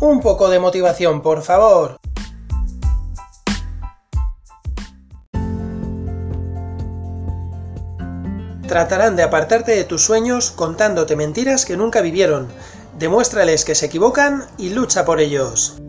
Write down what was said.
Un poco de motivación, por favor. Tratarán de apartarte de tus sueños contándote mentiras que nunca vivieron. Demuéstrales que se equivocan y lucha por ellos.